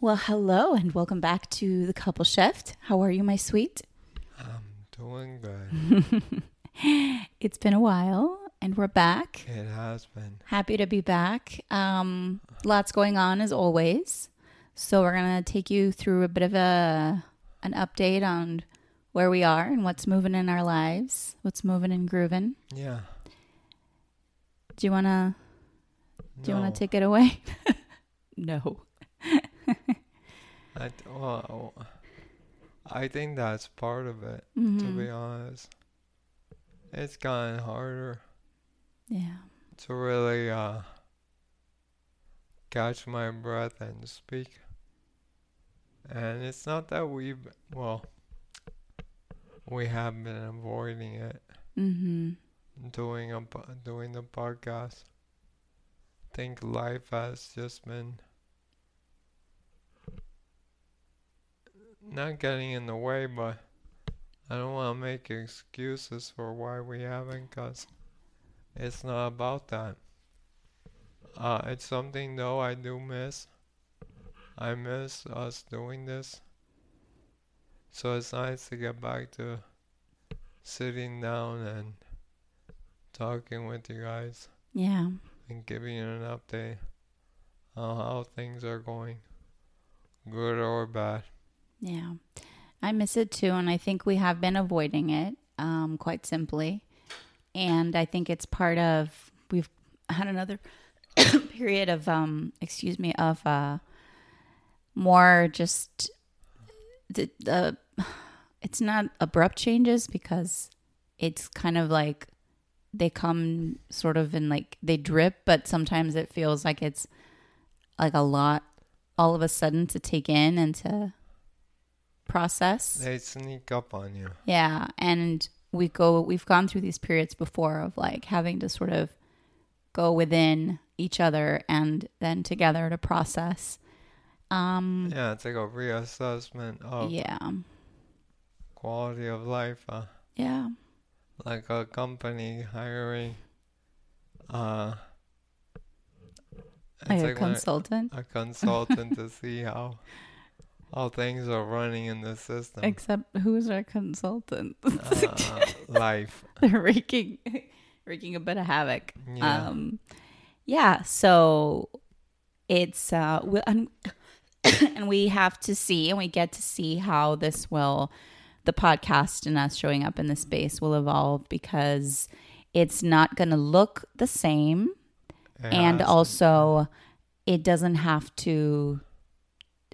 Well, hello and welcome back to the Couple Shift. How are you, my sweet? I'm doing good. It's been a while and we're back. it has been. Happy to be back. Um, lots going on as always. So we're gonna take you through a bit of a an update on where we are and what's moving in our lives, what's moving and grooving. Yeah. Do you wanna do you wanna take it away? no. I, well, I think that's part of it, to Mhm. be honest. It's gotten harder Yeah. to really uh, catch my breath and speak. And it's not that we've, well, we have been avoiding it, Mm-hmm. doing a doing the podcast. I think life has just been not getting in the way, but I don't want to make excuses for why we haven't, cause it's not about that. Uh, it's something though I do miss. I miss us doing this. So it's nice to get back to sitting down and talking with you guys Yeah. and giving you an update on how things are going, good or bad. Yeah. I miss it too. And I think we have been avoiding it, um, quite simply. And I think it's part of, we've had another period of, um, excuse me, of uh, more just the, the, it's not abrupt changes because it's kind of like they come sort of in like, they drip, but sometimes it feels like it's like a lot all of a sudden to take in and to process. They sneak up on you. Yeah, and we go we've gone through these periods before of like having to sort of go within each other and then together to process. Um Yeah, it's like a reassessment of yeah. quality of life. Uh, Yeah. like a company hiring uh, Like a when consultant. a consultant to see how how things are running in the system. Except who's our consultant? uh, life. They're wreaking wreaking a bit of havoc. Yeah. Um, yeah. So it's uh, we, and, and we have to see, and we get to see how this will, the podcast and us showing up in the space will evolve because it's not going to look the same, It and also it doesn't have to.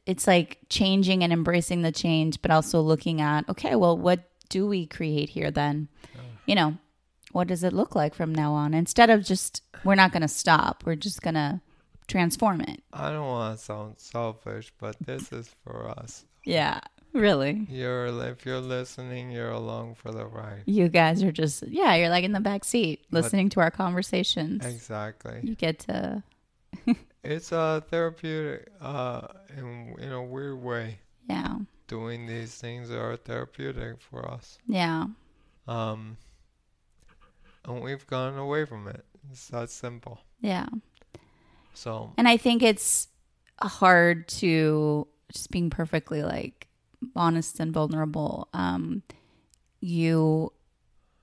It's like changing and embracing the change, but also looking at okay, well, what do we create here then? You know, what does it look like from now on? Instead of just, we're not going to stop, we're just going to transform it. I don't want to sound selfish, but this is for us. Yeah, really. You're if you're listening, you're along for the ride. You guys are just, yeah, you're like in the back seat But- listening to our conversations. Exactly. You get to, It's a therapeutic, uh, in in a weird way. yeah, Doing these things are therapeutic for us. yeah, Um, and we've gone away from it. It's that simple. yeah. So And I think it's hard to just being perfectly like honest and vulnerable. Um, you,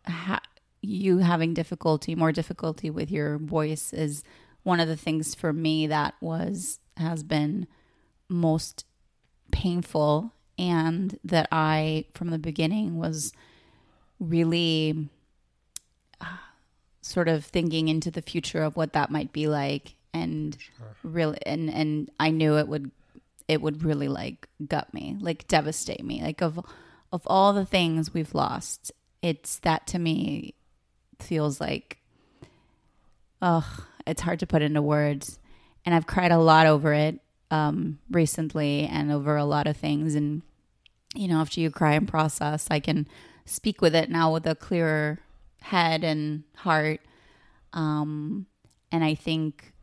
ha- you having difficulty, more difficulty with your voice is one of the things for me that was has been most painful, and that I from the beginning was really uh, sort of thinking into the future of what that might be like and Sure. really and and I knew it would it would really like gut me like devastate me like of of all the things we've lost it's that to me feels like ugh it's hard to put into words. And I've cried a lot over it um recently and over a lot of things. And you know after you cry and process I can speak with it now with a clearer head and heart. Um and I think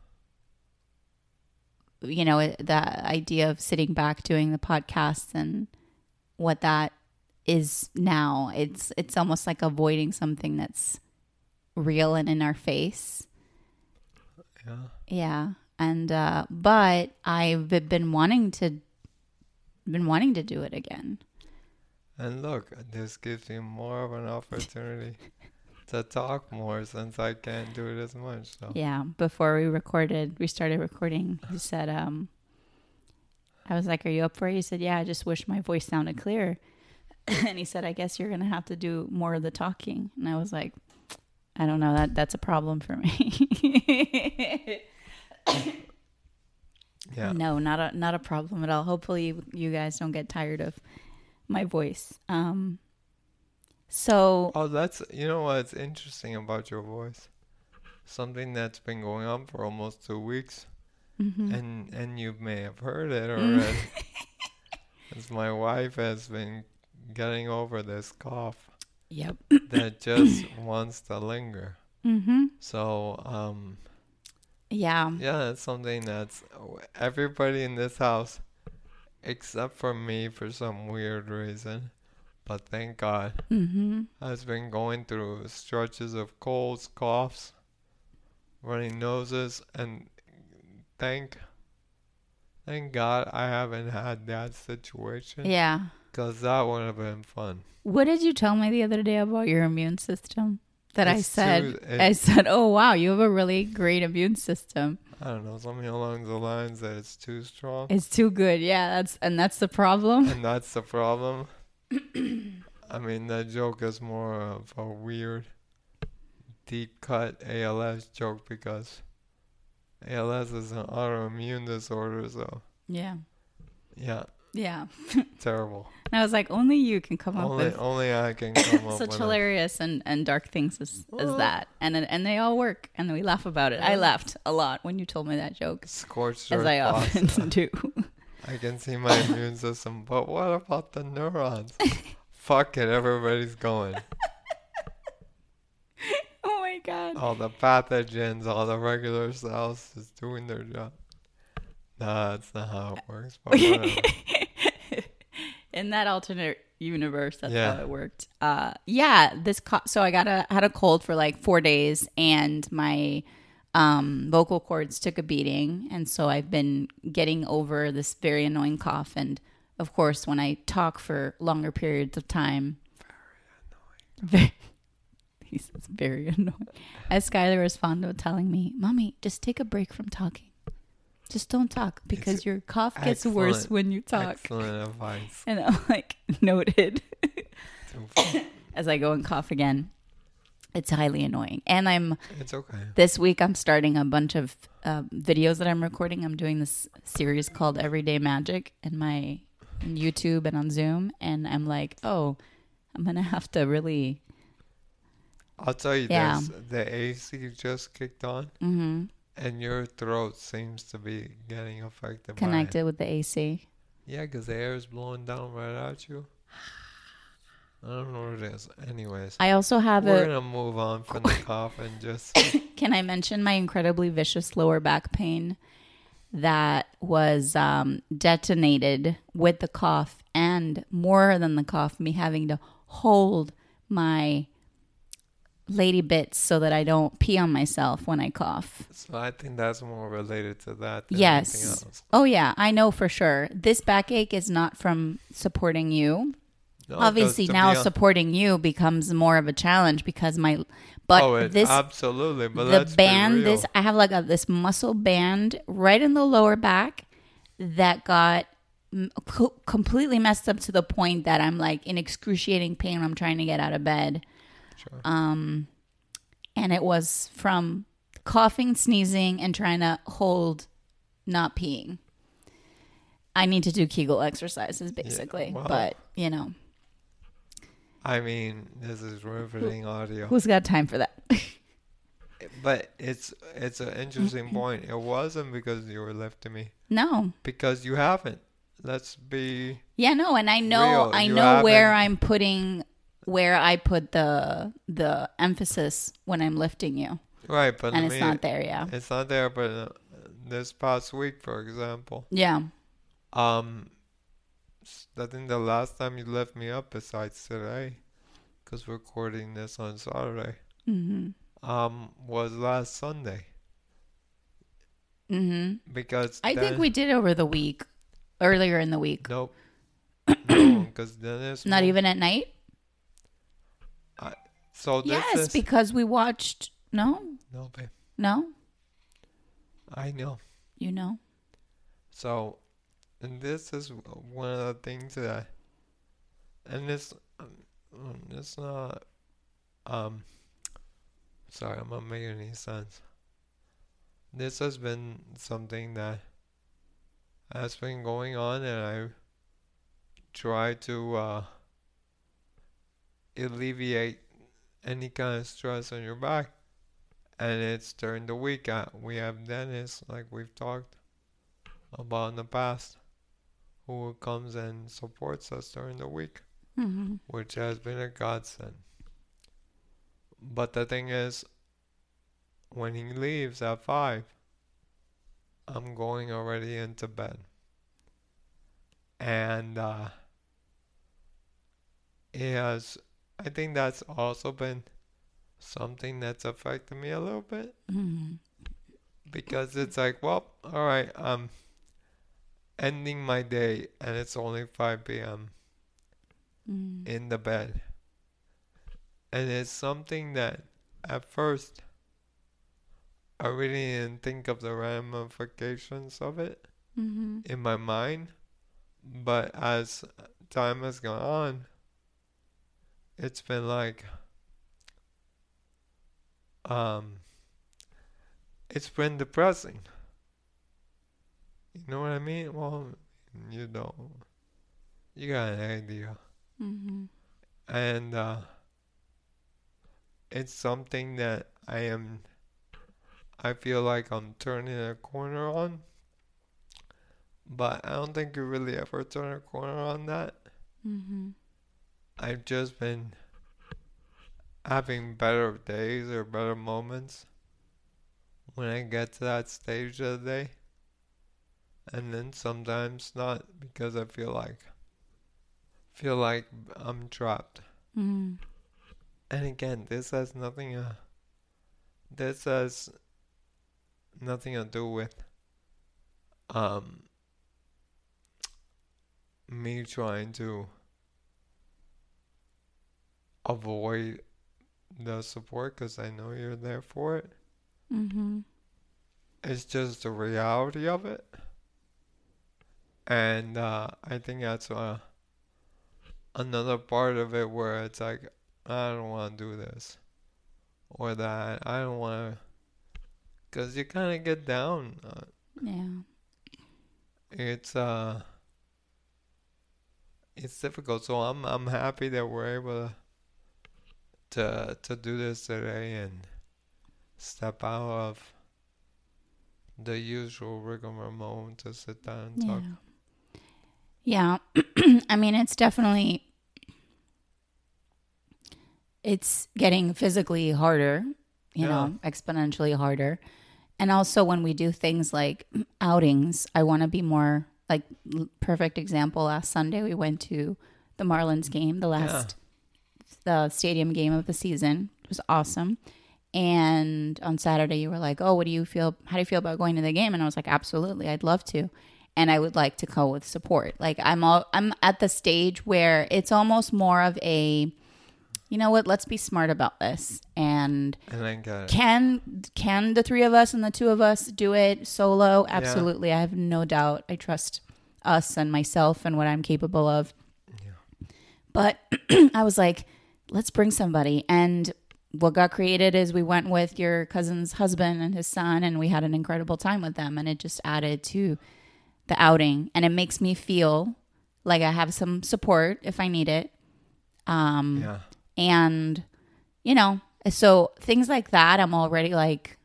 you know that idea of sitting back doing the podcast and what that is now it's it's almost like avoiding something that's real and in our face yeah, yeah and uh but i've been wanting to been wanting to do it again. And look, this gives me more of an opportunity to talk more since I can't do it as much. So Yeah, before we recorded, we started recording. He said, um, I was like, Are you up for it? He said, Yeah, I just wish my voice sounded clear. and he said, I guess you're going to have to do more of the talking. And I was like, I don't know. That That's a problem for me. yeah, No, not a not a problem at all. Hopefully, you, you guys don't get tired of my voice. Um, so Oh, that's you know what's interesting about your voice. Something that's been going on for almost two weeks, mhm. and and you may have heard it already. As my wife has been getting over this cough yep. that just wants to linger. Mm-hmm. So um, Yeah. yeah, it's something that's everybody in this house, except for me for some weird reason, but thank God, Mm-hmm. has been going through stretches of colds, coughs, running noses, and thank, thank God I haven't had that situation. Yeah. Cause that would have been fun. What did you tell me the other day about your immune system? That I said, too- it- I said, oh wow, you have a really great immune system. I don't know, something along the lines that it's too strong, It's too good. Yeah, that's and that's the problem. and that's the problem. I mean, that joke is more of a weird, deep cut ALS joke because ALS is an autoimmune disorder, so Yeah. yeah, Yeah. terrible. And I was like, only you can come up with only I can come up with such hilarious and, and dark things as, as that. And and they all work and we laugh about it. I laughed a lot when you told me that joke. scorched As I often pasta. do. I can see my immune system, but what about the neurons? Fuck it, everybody's going. oh my god. All the pathogens, all the regular cells is doing their job. Nah, that's not how it works, but whatever. In that alternate universe that's Yeah. how it worked. Uh yeah this co- so i got a had a cold for like four days and my um vocal cords took a beating and so i've been getting over this very annoying cough. And of course when i talk for longer periods of time very annoying. He says very annoying. As skylar was fond of telling me mommy just take a break from talking just don't talk because It's your cough gets worse when you talk Excellent advice. and I'm like, noted. As I go and cough again, it's highly annoying. And I'm It's okay. this week. I'm starting a bunch of um, videos that I'm recording. I'm doing this series called Everyday Magic in my in YouTube and on Zoom. And I'm like, oh, I'm gonna have to really. I'll tell you Yeah. this: the AC just kicked on, hmm and your throat seems to be getting affected by. Connected with the AC. Yeah, because the air is blowing down right at you. I don't know what it is. Anyways, I also have we're a. gonna move on from the cough and just Can I mention my incredibly vicious lower back pain that was um, detonated with the cough and more than the cough, me having to hold my lady bits so that I don't pee on myself when I cough. so I think that's more related to that than Yes. else. Oh, yeah, I know for sure. This backache is not from supporting you. No, Obviously, now supporting you becomes more of a challenge because my. But oh, it, this absolutely. But the band this i have like a this muscle band right in the lower back that got co- completely messed up to the point that i'm like in excruciating pain when i'm trying to get out of bed Sure. um and it was from coughing sneezing and trying to hold not peeing i need to do kegel exercises basically wow. but you know I mean, this is riveting audio. who's got time for that But it's it's an interesting point. It wasn't because you were lifting me, no because you haven't. Let's be Yeah, no, and I know Real, I you know where haven't- I'm putting where I put the the emphasis when I'm lifting you, right, but and it's mean, not there. Yeah, It's not there, but uh, this past week, for example, yeah, um, I think the last time you left me up, besides today, because we're recording this on Saturday, hmm um, was last Sunday. Mm-hmm. Because I think we did over the week, earlier in the week. nope. no, because Dennis. Not even at night? So Yes, is because we watched. No, no, babe. no, I know. you know. So, and this is one of the things that, and this, um, um, it's not, um, sorry, I'm not making any sense. This has been something that has been going on, and I try to uh, alleviate any kind of stress on your back. And it's during the week. Uh, we have Dennis, like we've talked about in the past who comes and supports us during the week, Mm-hmm. which has been a godsend. But the thing is, when he leaves at 5, I'm going already into bed. And uh, it has, I think that's also been something that's affected me a little bit Mm-hmm. because it's like, well, all right, I'm ending my day and it's only 5 p.m. Mm-hmm. in the bed. And it's something that at first I really didn't think of the ramifications of it Mm-hmm. in my mind. But as time has gone on, it's been like, um, it's been depressing. You know what I mean? Well, you don't. You got an idea. Mm-hmm. And uh, it's something that I am, I feel like I'm turning a corner on. But I don't think you really ever turn a corner on that. Mm-hmm. I've just been having better days or better moments when I get to that stage of the day. And then sometimes not because I feel like feel like I'm trapped. Mm-hmm. And again, this has nothing uh this has nothing to do with um me trying to avoid the support because I know you're there for it. Mm-hmm. It's just the reality of it. And uh, I think that's uh, another part of it where it's like, I don't want to do this or that. I don't want to. Because you kind of get down. Yeah. it's uh it's difficult so i'm i'm happy that we're able to to, to do this today and step out of the usual rigmarole to sit down and talk Yeah. Yeah. I mean, it's definitely it's getting physically harder, you know, exponentially harder. And also when we do things like outings, I want to be more like perfect example last Sunday we went to the Marlins game, the last the stadium game of the season. It was awesome. And on Saturday you were like, "Oh, what do you feel how do you feel about going to the game?" And I was like, "Absolutely. I'd love to." and I would like to go with support. Like I'm all I'm at the stage where it's almost more of a you know what, let's be smart about this. And and can can the three of us and the two of us do it solo? Absolutely. I have no doubt. I trust us and myself and what I'm capable of. Yeah. But I was like, let's bring somebody. And what got created is we went with your cousin's husband and his son, and we had an incredible time with them. And it just added to the outing. And it makes me feel like I have some support if I need it. Um, Yeah. and you know so things like that i'm already like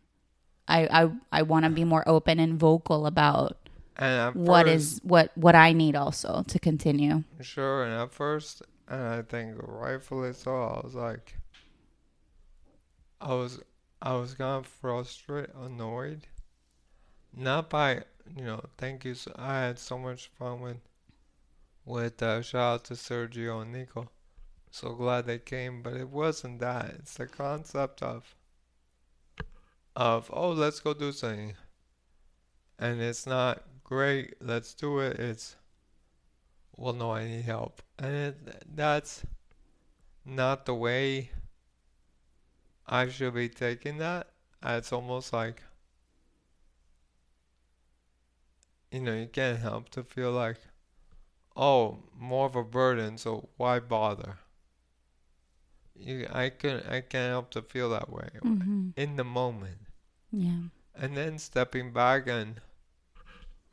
i i, I want to be more open and vocal about And what first, is what what i need also to continue Sure, and at first, and I think rightfully so, I was like, I was, I was kind of frustrated, annoyed, not by, you know, thank you. So, I had so much fun with, with uh, shout out to Sergio and Nico. So glad they came, but it wasn't that. It's the concept of, of oh, let's go do something, and it's not great. Let's do it. It's will know I need help. And that's not the way I should be taking that. It's almost like, you know, you can't help to feel like, oh, more of a burden, so why bother? You, I can I can't help to feel that way Mm-hmm. in the moment, Yeah. and then stepping back and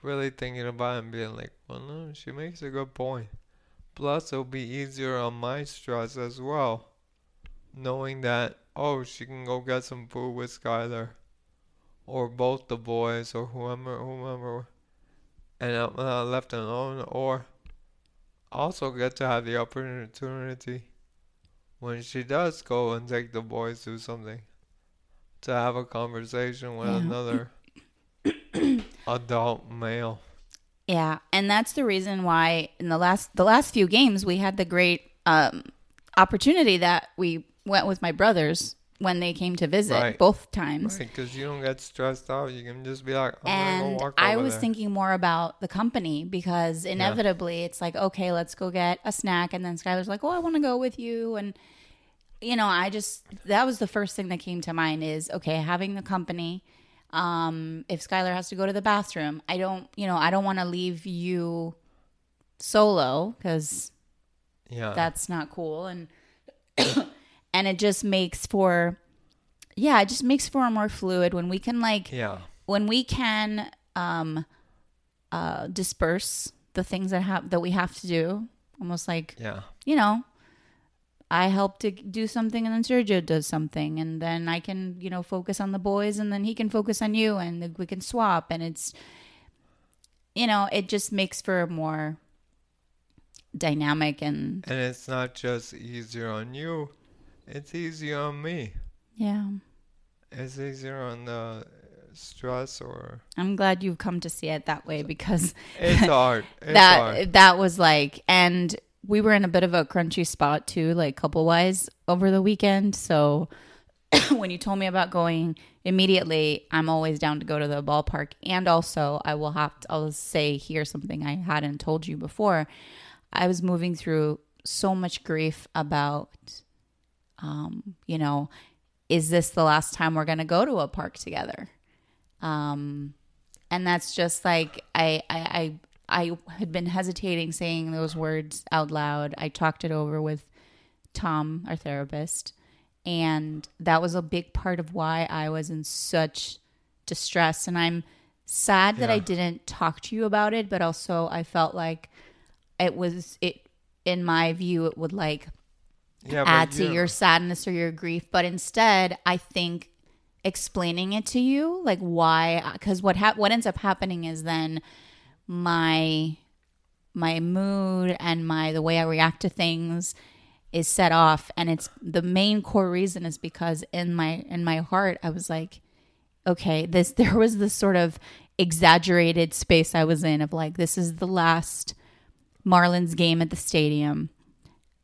really thinking about it and being like, well, no, she makes a good point. Plus, it'll be easier on my stress as well, knowing that oh, she can go get some food with Skylar, or both the boys, or whoever, whomever, and I'm not left alone, or also get to have the opportunity when she does go and take the boys to something to have a conversation with Yeah. another adult male. Yeah, and that's the reason why in the last the last few games we had the great um, opportunity that we went with my brothers when they came to visit Right. both times. Right, because you don't get stressed out. You can just be like, I'm and gonna go walk I was there. thinking more about the company because inevitably it's like, okay, let's go get a snack, and then Skylar's like, oh, I want to go with you, and you know, I just that was the first thing that came to mind is okay, having the company. Um, if Skylar has to go to the bathroom, I don't, you know, I don't want to leave you solo because yeah, that's not cool. And and it just makes for yeah it just makes for a more fluid when we can like yeah, when we can um uh disperse the things that have that we have to do almost like yeah, you know I help to do something and then Sergio does something and then I can you know focus on the boys and then he can focus on you and we can swap and it's you know it just makes for a more dynamic and and it's not just easier on you; it's easier on me. yeah It's easier on the stress or I'm glad you've come to see it that way because it's hard. It's that hard. that was like and we were in a bit of a crunchy spot too like couple wise over the weekend. So when you told me about going immediately I'm always down to go to the ballpark. And also I will have to I'll say here something I hadn't told you before. I was moving through so much grief about um you know is this the last time we're going to go to a park together? Um and that's just like I, I I I had been hesitating saying those words out loud. I talked it over with Tom, our therapist, and that was a big part of why I was in such distress. And I'm sad that I didn't talk to you about it, but also I felt like it was it in my view it would like yeah, add to your sadness or your grief but instead i think explaining it to you like why because what hap- what ends up happening is then my my mood and my the way i react to things is set off and it's the main core reason is because in my in my heart i was like okay this there was this sort of exaggerated space i was in of like this is the last marlins game at the stadium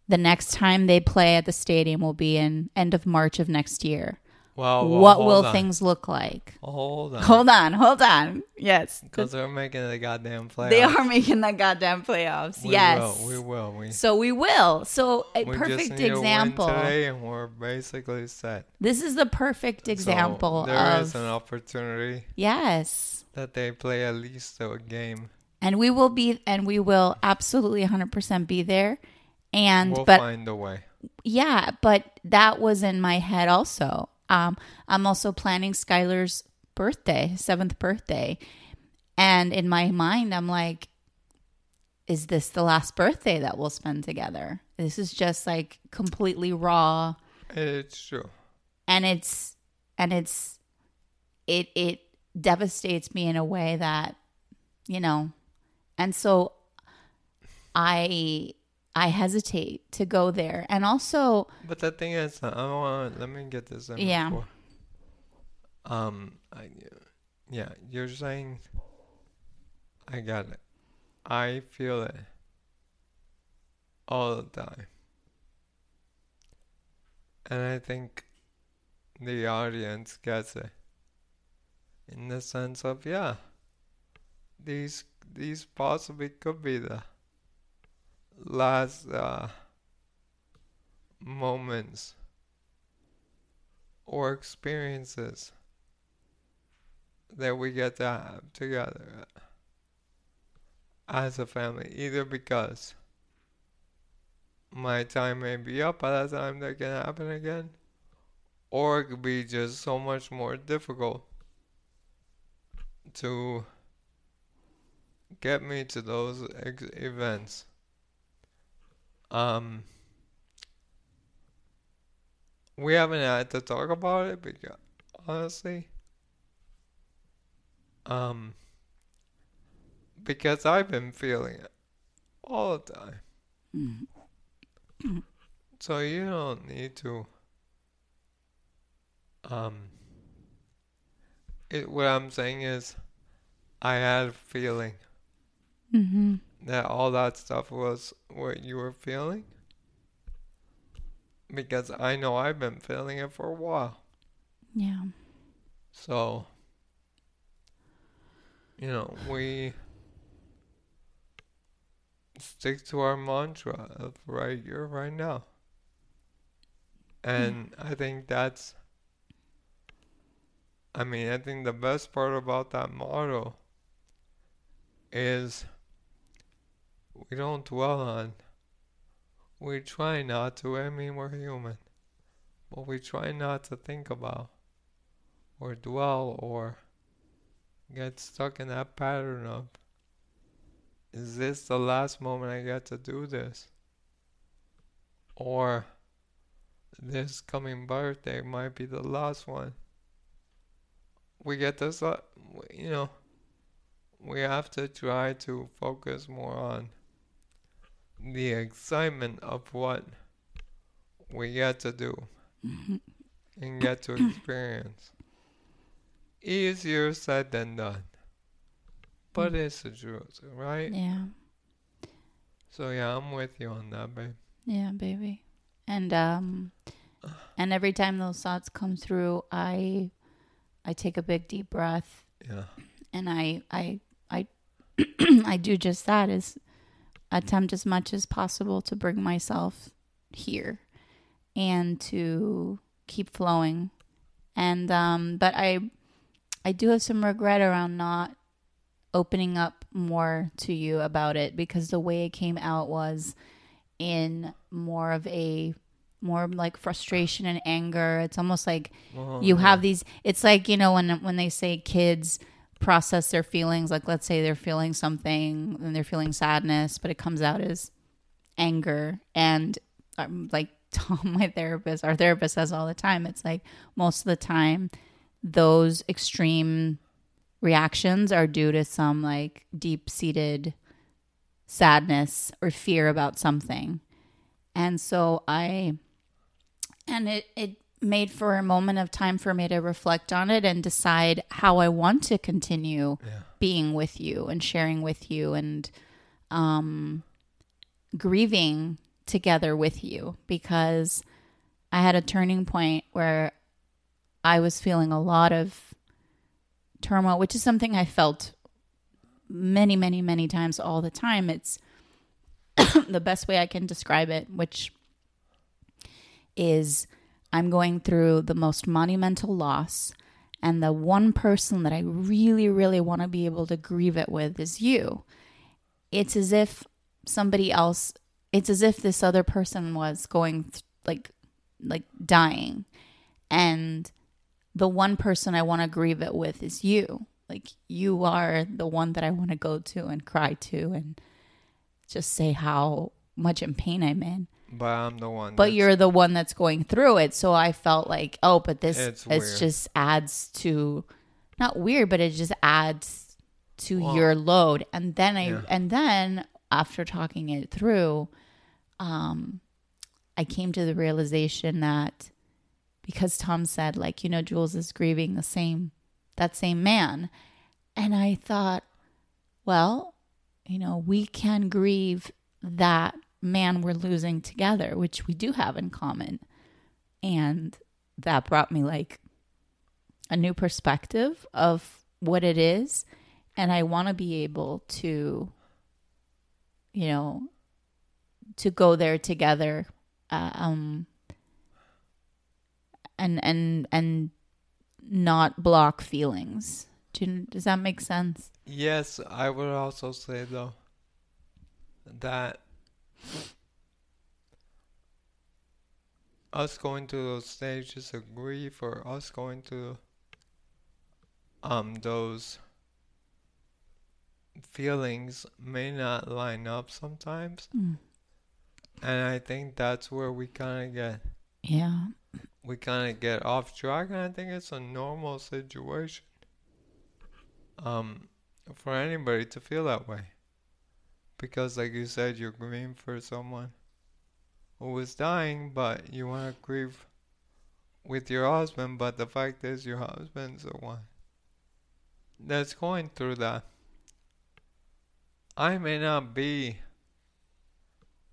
the next time they play at the stadium will be in end of March of next year. Well, well, what will on. things look like? hold on? Hold on, hold on. Yes. Because they're making the goddamn playoffs. They are making the goddamn playoffs. We yes. will, we will. We, so we will. So a we just perfect need a win example. today, and we're basically set. This is the perfect So example there is of an opportunity yes. that they play at least a game. And we will be and we will absolutely 100% be there. And We'll but find a way. Yeah, but that was in my head also. Um, I'm also planning Skylar's birthday, seventh birthday. And in my mind, I'm like, is this the last birthday that we'll spend together? This is just like completely raw It's true. and it's and it's it it devastates me in a way that you know and so i i hesitate to go there and also But the thing is, I want. Let me get this in. Yeah. Before. Um. I, yeah. You're saying. I got it. I feel it. All the time. And I think the audience gets it. In the sense of yeah. These these possibly could be the last uh, moments or experiences that we get to have together as a family, either because my time may be up by that time that can happen again, or it could be just so much more difficult to get me to those ex- events. Um, we haven't had to talk about it because honestly, um, because I've been feeling it all the time. Mm-hmm. So you don't need to. Um, it, what I'm saying is, I had a feeling Mm-hmm. That all that stuff was what you were feeling. Because I know I've been feeling it for a while. Yeah. So, you know, we stick to our mantra of right here, right now. And hmm. I think that's, I mean, I think the best part about that motto is we don't dwell on, we try not to, I mean, we're human, but we try not to think about or dwell or get stuck in that pattern of is this the last moment I get to do this? Or this coming birthday might be the last one. We get this, uh, you know, we have to try to focus more on the excitement of what we get to do and get to experience easier said than done. But it's the truth, right? Yeah. So yeah, I'm with you on that, babe. Yeah, baby. And um and every time those thoughts come through, I I take a big deep breath Yeah. and I I I I do just that is attempt as much as possible to bring myself here and to keep flowing. And um but I I do have some regret around not opening up more to you about it because the way it came out was in more of a more like frustration and anger. It's almost like you have these it's like you know when when they say kids process their feelings. Like let's say they're feeling something and they're feeling sadness but it comes out as anger. And um, like Tom my therapist our therapist says all the time it's like most of the time those extreme reactions are due to some like deep seated sadness or fear about something. And so i and it it made for a moment of time for me to reflect on it and decide how I want to continue Yeah. being with you and sharing with you and um grieving together with you because I had a turning point where I was feeling a lot of turmoil, which is something I felt many, many, many times all the time. It's the best way I can describe it, which is I'm going through the most monumental loss, and the one person that I really, really want to be able to grieve it with is you. It's as if somebody else, it's as if this other person was going th- like, like dying, and the one person I want to grieve it with is you. Like you are the one that I want to go to and cry to and just say how much in pain I'm in But I'm the one. but you're the one that's going through it so i felt like oh but this It's it's, just adds to not weird but it just adds to Well, your load and then i yeah. and then after talking it through um i came to the realization that because tom said like you know jules is grieving the same that same man and i thought well you know we can grieve that man we're losing together, which we do have in common. And that brought me like a new perspective of what it is. And I want to be able to, you know, to go there together uh, um and and and not block feelings Do you, does that make sense Yes, I would also say though that us going to those stages of grief or us going to um those feelings may not line up sometimes. Mm. and I think that's where we kind of get yeah. we kind of get off track and I think it's a normal situation um for anybody to feel that way because like you said you're grieving for someone who was dying but you want to grieve with your husband but the fact is your husband's the one that's going through that. I may not be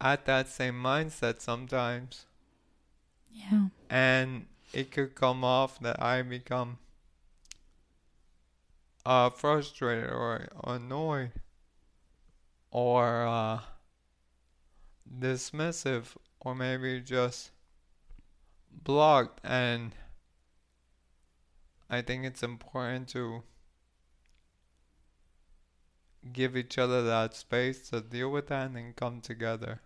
at that same mindset sometimes. Yeah. And it could come off that I become uh, frustrated or annoyed or uh, dismissive or maybe just blocked and I think it's important to give each other that space to deal with that and then come together.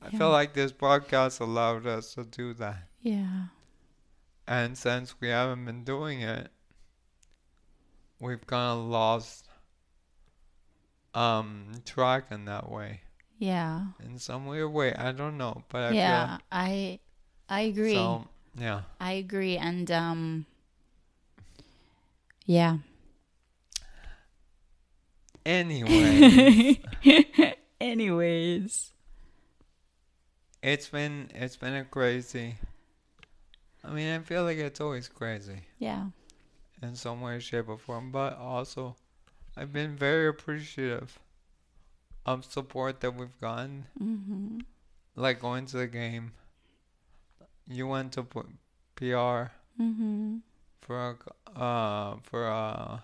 I feel like this podcast allowed us to do that. yeah And since we haven't been doing it, we've kind of lost um track in that way. yeah In some weird way. I don't know. But I yeah i i agree so yeah. i agree and um yeah Anyway, anyways it's been it's been a crazy I mean I feel like it's always crazy yeah in some way, shape or form, but also I've been very appreciative of support that we've gotten mm-hmm. like going to the game. You went to p- PR Mm-hmm. for a, uh for a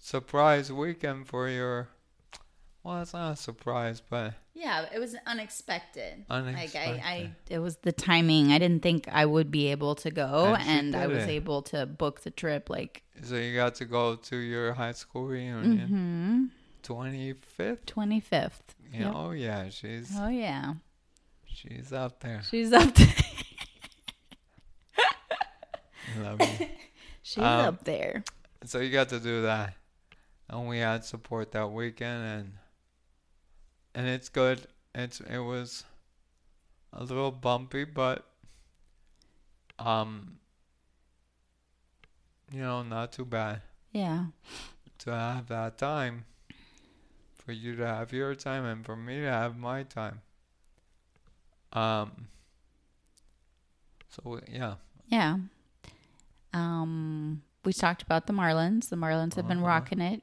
surprise weekend for your. Well, it's not a surprise, but Yeah, it was unexpected. unexpected. Like I, I, it was the timing. I didn't think I would be able to go, And and I was it. able to book the trip. Like so you got to go to your high school reunion, mm-hmm. twenty fifth. twenty fifth. Oh yeah, she's Oh yeah, she's up there. she's up. There. Love you. she's Um, up there. so you got to do that, and we had support that weekend, and and it's good. It's it was a little bumpy, but um, you know, not too bad Yeah, to have that time for you to have your time and for me to have my time. Um. So yeah, yeah. Um, we talked about the Marlins. The Marlins have been Uh-huh. rocking it.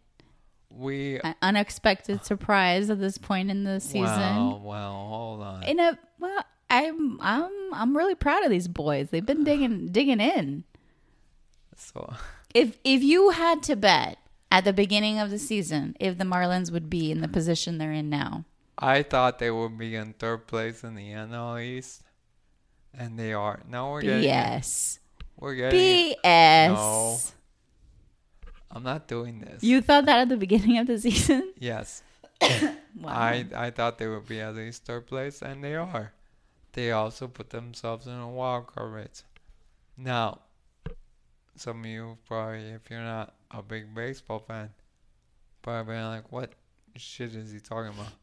We An unexpected surprise at this point in the season. Well, well, hold on. In a well, I'm I'm I'm really proud of these boys. They've been digging digging in. So. If if you had to bet at the beginning of the season if the Marlins would be in the position they're in now, I thought they would be in third place in the NL East, and they are. Now we're getting. BS, We're getting. BS. No. I'm not doing this. You thought that at the beginning of the season? Yes, Wow. I I thought they would be at least third place, and they are. They also put themselves in a wild card race. Now, some of you probably, if you're not a big baseball fan, probably like, "What shit is he talking about?"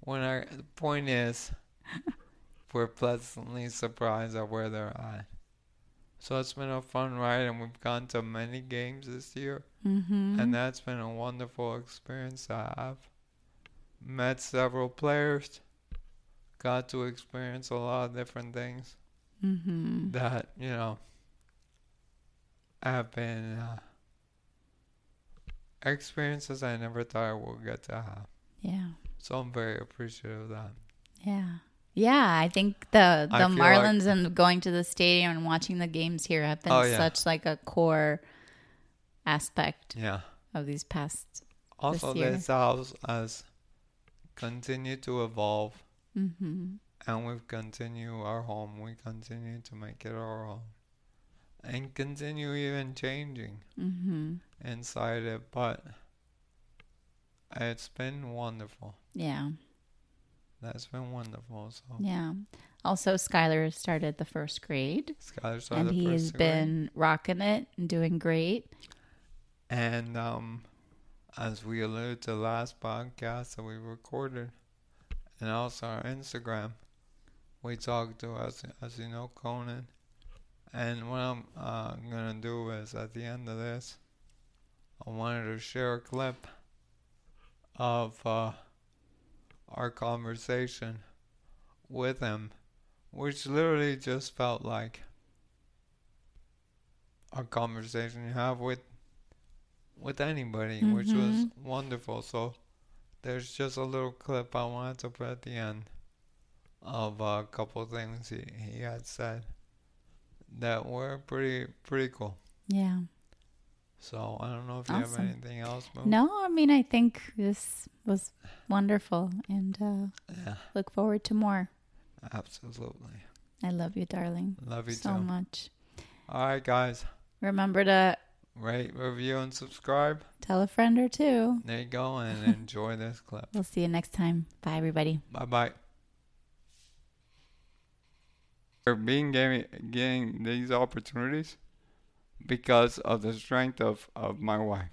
When I the point is, we're pleasantly surprised at where they're at. So it's been a fun ride, and we've gone to many games this year, mm-hmm. and that's been a wonderful experience I've Met several players, got to experience a lot of different things mm-hmm. that you know have been uh, experiences I never thought I would get to have. Yeah. So I'm very appreciative of that. Yeah. Yeah, I think the the feel like- Marlins and going to the stadium and watching the games here have been Oh, yeah. such like a core aspect Yeah. of these past Also, year. this house has continued to evolve Mm-hmm. And we've continued our home. We continue to make it our home. And continue even changing Mm-hmm. inside it. But it's been wonderful. Yeah. That's been wonderful. So Yeah. Also, Skylar started the first grade, Skylar started and he has grade. been rocking it and doing great. And um, as we alluded to last podcast that we recorded, and also our Instagram, we talked to us, as you know, Conan. And what I'm uh, gonna do is at the end of this, I wanted to share a clip of uh, our conversation with him, which literally just felt like a conversation you have with with anybody, which was mm-hmm. wonderful. So there's just a little clip I wanted to put at the end of a couple things he, he had said that were pretty pretty cool. Yeah. So I don't know if you have anything else, Moo. No, I mean, I think this was wonderful, and uh, Yeah, look forward to more. absolutely. I love you, darling, Love you so too. much. All right, guys. Remember to Rate, review, and subscribe. tell a friend or two. There you go, and enjoy this clip. We'll see you next time. Bye, everybody. Bye bye. For being getting, getting these opportunities because of the strength of, of my wife.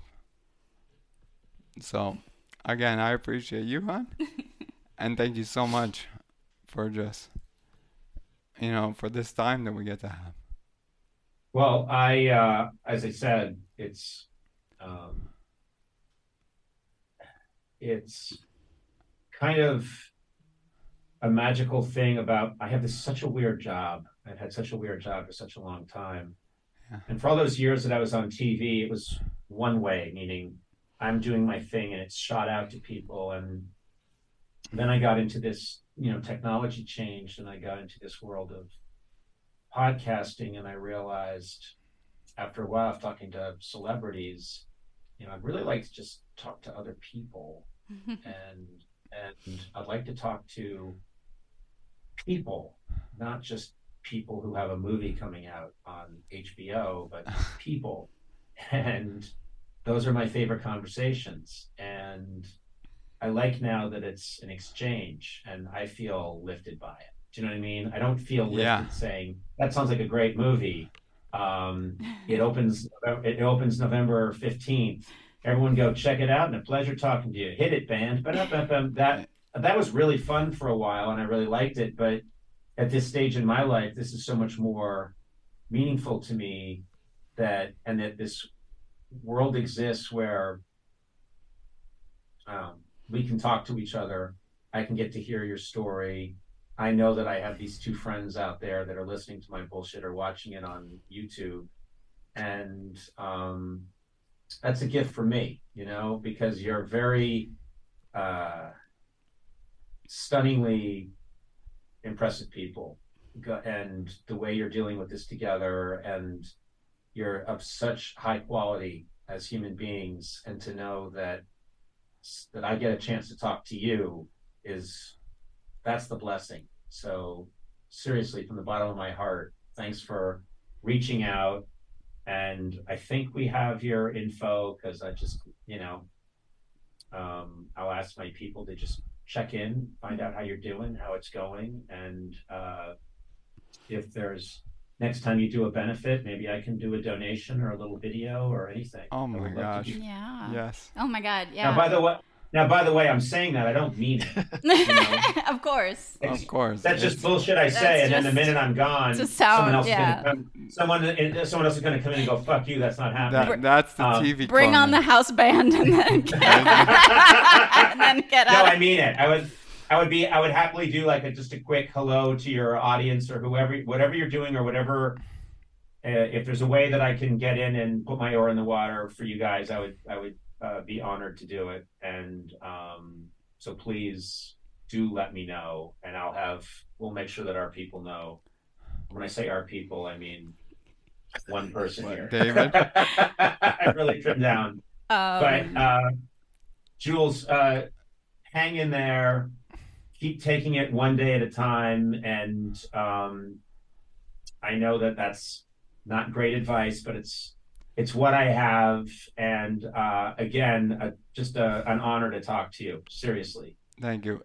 So, again, I appreciate you, hon. and thank you so much for just, you know, for this time that we get to have. Well, I, uh, as I said, it's, um, it's kind of a magical thing about, I have this such a weird job. I've had such a weird job for such a long time. Yeah. And for all those years that I was on TV, it was one way, meaning I'm doing my thing and it's shot out to people. And then I got into this, you know, technology changed and I got into this world of podcasting and I realized after a while of talking to celebrities, you know, I'd really like to just talk to other people and and I'd like to talk to people, not just people who have a movie coming out on HBO, but people. And those are my favorite conversations. And I like now that it's an exchange and I feel lifted by it. Do you know what I mean? I don't feel lifted Yeah. saying that sounds like a great movie. Um, it opens it opens November 15th. Everyone go check it out and a pleasure talking to you. Hit it, band. But that that was really fun for a while and I really liked it. But at this stage in my life, this is so much more meaningful to me that and that this world exists where um, we can talk to each other. I can get to hear your story. I know that I have these two friends out there that are listening to my bullshit or watching it on YouTube. And um, that's a gift for me, you know, because you're very uh, stunningly impressive people. And the way you're dealing with this together, and you're of such high quality as human beings, and to know that that I get a chance to talk to you is that's the blessing. So seriously, from the bottom of my heart, thanks for reaching out. And I think we have your info because I just, you know, um, I'll ask my people to just check in, find out how you're doing, how it's going, and uh, if there's next time you do a benefit, maybe I can do a donation or a little video or anything. Oh my would gosh. do- Yeah. Yes. Oh my God. Now, Yeah. by the way, now by the way, I'm saying that I don't mean it. of course. Of course. That's just It's- bullshit I say, and then the minute I'm gone, sound- someone else yeah. is gonna come. Someone, someone else is going to come in and go, "Fuck you." That's not happening. that, that's the Um, TV. Bring on the house band and then get, and then get no. I mean it. I would, I would be, I would happily do like a, just a quick hello to your audience or whoever, whatever you're doing or whatever. Uh, if there's a way that I can get in and put my oar in the water for you guys, I would, I would uh, be honored to do it. And um, so please do let me know, and I'll have, we'll make sure that our people know. When I say our people, I mean one person What, here. David? I really trimmed down Um, but uh, Jules, uh, hang in there. keep taking it one day at a time. And um, I know that that's not great advice, but it's it's what I have. And uh, again, uh, just a, an honor to talk to you. Seriously. Thank you.